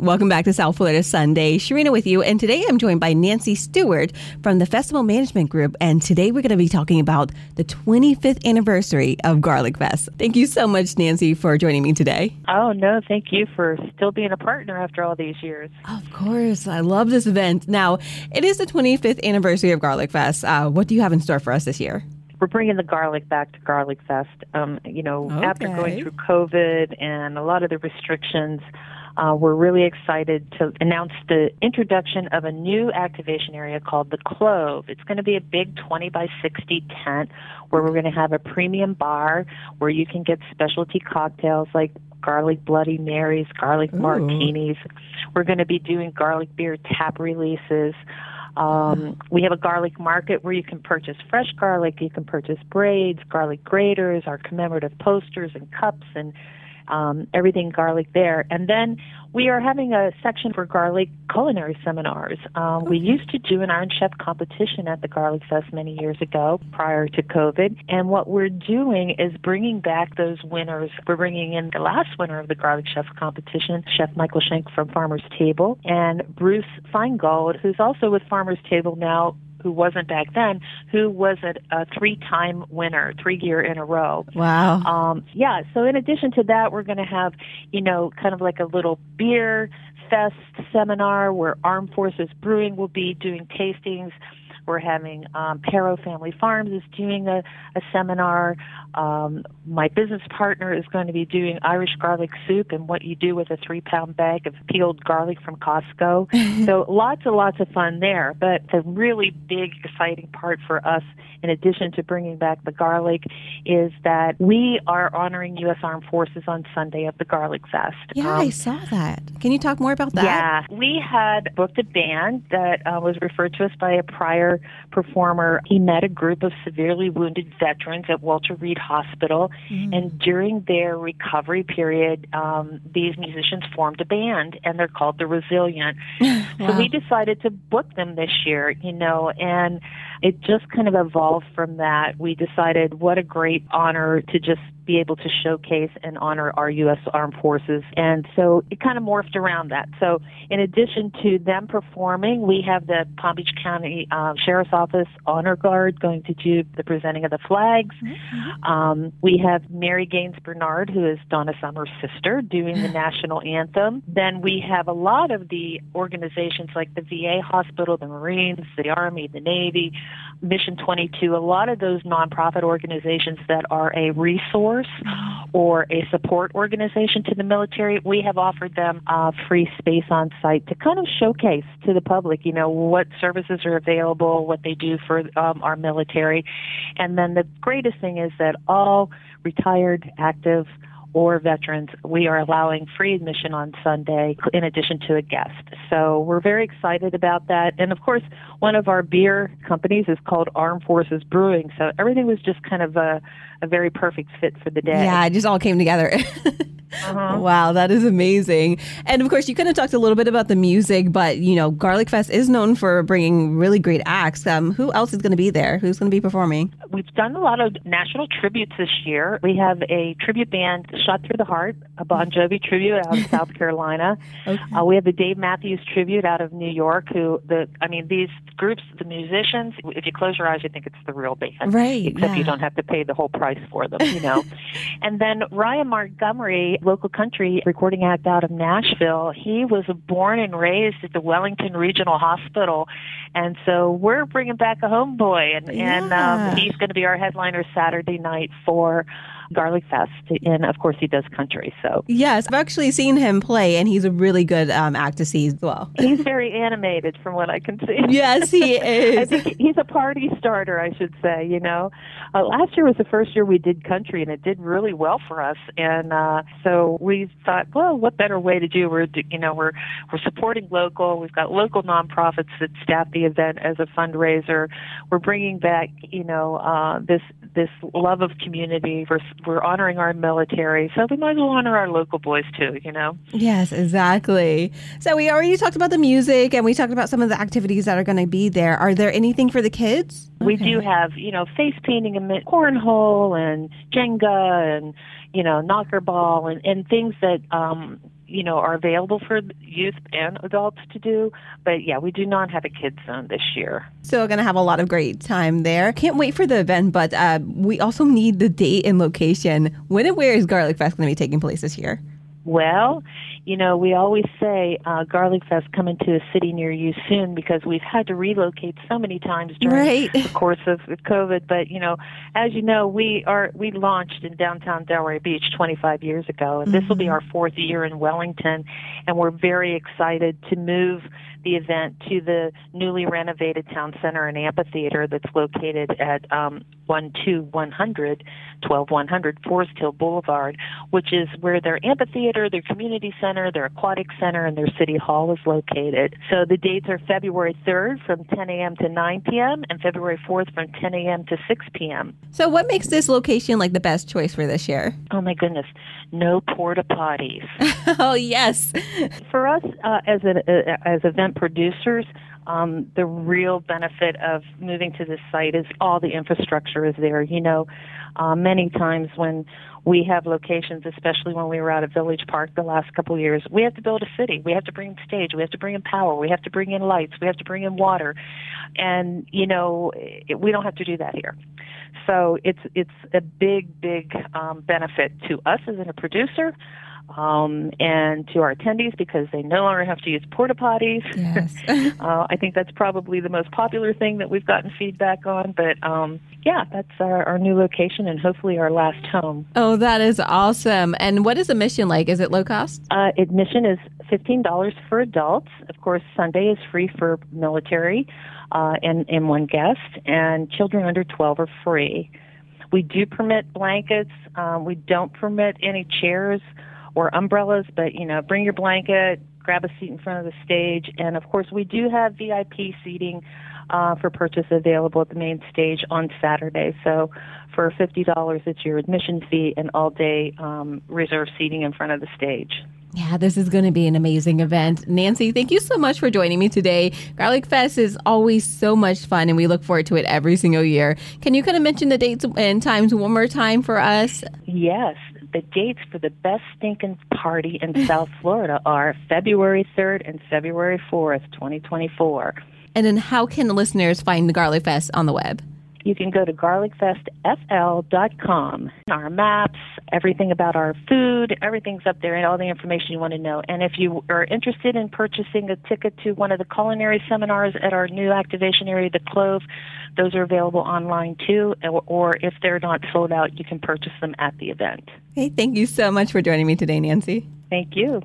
Welcome back to South Florida Sunday. Sharina with you, and today I'm joined by Nancy Stewart from the Festival Management Group, and today we're going to be talking about the 25th anniversary of Garlic Fest. Thank you so much, Nancy, for joining me today. Oh, no, thank you for still being a partner after all these years. Of course, I love this event. Now, it is the 25th anniversary of Garlic Fest. Uh, what do you have in store for us this year? we're bringing the garlic back to Garlic Fest. Um, you know, okay. after going through COVID and a lot of the restrictions, uh, we're really excited to announce the introduction of a new activation area called the Clove. It's going to be a big 20 by 60 tent where we're going to have a premium bar where you can get specialty cocktails like garlic Bloody Marys, garlic Ooh. martinis. We're going to be doing garlic beer tap releases. Um, we have a garlic market where you can purchase fresh garlic, you can purchase braids, garlic graters, our commemorative posters and cups and um, everything garlic there. And then we are having a section for garlic culinary seminars. Um, We used to do an Iron Chef competition at the Garlic Fest many years ago prior to COVID. And what we're doing is bringing back those winners. We're bringing in the last winner of the Garlic Chef competition, Chef Michael Schenk from Farmer's Table, and Bruce Feingold, who's also with Farmer's Table now, who wasn't back then, who was a, a three-time winner, three year in a row. Wow. Um, yeah. So in addition to that, we're going to have, you know, kind of like a little beer fest seminar where Armed Forces Brewing will be doing tastings. We're having um, Pero Family Farms is doing a, a seminar. Um, my business partner is going to be doing Irish garlic soup and what you do with a three pound bag of peeled garlic from Costco. so lots and lots of fun there. But the really big, exciting part for us, in addition to bringing back the garlic, is that we are honoring U.S. Armed Forces on Sunday at the Garlic Fest. Yeah, Um, I saw that. Can you talk more about that? yeah, we had booked a band that uh, was referred to us by a prior performer. He met a group of severely wounded veterans at Walter Reed Hospital, and during their recovery period, um, these musicians formed a band, and they're called the Resilient. So we decided to book them this year, you know, and it just kind of evolved from that. We decided what a great honor to just be able to showcase and honor our U.S. Armed Forces. And so it kind of morphed around that. So in addition to them performing, we have the Palm Beach County um, Sheriff's Office Honor Guard going to do the presenting of the flags. Um, we have Mary Gaines Bernard, who is Donna Summer's sister, doing the national anthem. Then we have a lot of the organizations like the VA Hospital, the Marines, the Army, the Navy, Mission 22, a lot of those nonprofit organizations that are a resource or a support organization to the military, we have offered them uh, free space on site to kind of showcase to the public, you know, what services are available, what they do for um, our military. And then the greatest thing is that all retired, active, or veterans, we are allowing free admission on Sunday in addition to a guest. So we're very excited about that. And of course, one of our beer companies is called Armed Forces Brewing. So everything was just kind of a, a very perfect fit for the day. Yeah, it just all came together. Uh-huh. Wow, that is amazing. And of course, you kind of talked a little bit about the music, but you know, Garlic Fest is known for bringing really great acts. Um, who else is going to be there? Who's going to be performing? We've done a lot of national tributes this year. We have a tribute band, Shot Through the Heart, a Bon Jovi tribute out of South Carolina. Okay. Uh, we have the Dave Matthews tribute out of New York. Who the I mean these groups, the musicians. If you close your eyes, you think it's the real band, Right, Except yeah. you don't have to pay the whole price for them, you know. and then Ryan Montgomery, local country recording act out of Nashville. He was born and raised at the Wellington Regional Hospital, and so we're bringing back a homeboy, and and Yeah. um, he's going to be our headliner Saturday night for Garlic Fest. And of course, he does country, so. Yes, I've actually seen him play, and he's a really good um, act to see as well. He's very animated from what I can see. Yes, he is. I think he's a party starter, I should say. You know, uh, last year was the first year we did country, and it did really well for us. And uh, so we thought, well, what better way to do? We're, you know, we're we're supporting local. We've got local nonprofits that staff the event as a fundraiser. We're bringing back, you know, uh, this this love of community. We're we're honoring our military, so we might as well honor our local boys too. You know. Yes, exactly. So we already talked about the music, and we talked about some of the activities that are going to be there. Are there anything for the kids? We Okay. do have, you know, face painting and cornhole and Jenga and, you know, knocker ball and, and things that um, you know, are available for youth and adults to do. But yeah, we do not have a kids zone this year. So going to have a lot of great time there. Can't wait for the event, but uh, we also need the date and location. When and where is Garlic Fest going to be taking place this year? Well, you know, we always say uh, Garlic Fest coming to a city near you soon because we've had to relocate so many times during right. the course of COVID. But you know, as you know, we are we launched in downtown Delray Beach 25 years ago, and mm-hmm. this will be mm-hmm. our fourth year in Wellington, and we're very excited to move the event to the newly renovated town center and amphitheater that's located at um, 12100 12100 Forest Hill Boulevard, which is where their amphitheater, their community center, their aquatic center, and their city hall is located. So the dates are February 3rd from 10 a.m. to 9 p.m. and February 4th from 10 a.m. to 6 p.m. So what makes this location like the best choice for this year? Oh my goodness, no porta potties. oh yes. For us uh, as an uh, as event producers, um, the real benefit of moving to this site is all the infrastructure is there. You know, uh, many times when we have locations, especially when we were out at Village Park the last couple of years, we have to build a city. We have to bring stage. We have to bring in power. We have to bring in lights. We have to bring in water, and you know, it, we don't have to do that here. So it's it's a big big um, benefit to us as a producer um, and to our attendees because they no longer have to use porta potties. Yes. uh, I think that's probably the most popular thing that we've gotten feedback on. But um, yeah, that's our, our new location and hopefully our last home. Oh, that is awesome. And what is admission like? Is it low cost? Uh, admission is $15 for adults. Of course, Sunday is free for military uh, and, and one guest, and children under 12 are free. We do permit blankets. Um, we don't permit any chairs or umbrellas, but you know, bring your blanket, grab a seat in front of the stage, and of course, we do have VIP seating uh, for purchase available at the main stage on Saturday. So, for fifty dollars, it's your admission fee and all day um, reserved seating in front of the stage. Yeah, this is going to be an amazing event. Nancy, thank you so much for joining me today. Garlic Fest is always so much fun, and we look forward to it every single year. Can you kind of mention the dates and times one more time for us? Yes the dates for the best stinking party in South Florida are February 3rd and February 4th, 2024. And then how can the listeners find the Garlic Fest on the web? You can go to garlicfestfl.com. Our maps, everything about our food, everything's up there and all the information you want to know. And if you are interested in purchasing a ticket to one of the culinary seminars at our new activation area, the Clove, those are available online too. Or if they're not sold out, you can purchase them at the event. Hey, thank you so much for joining me today, Nancy. Thank you.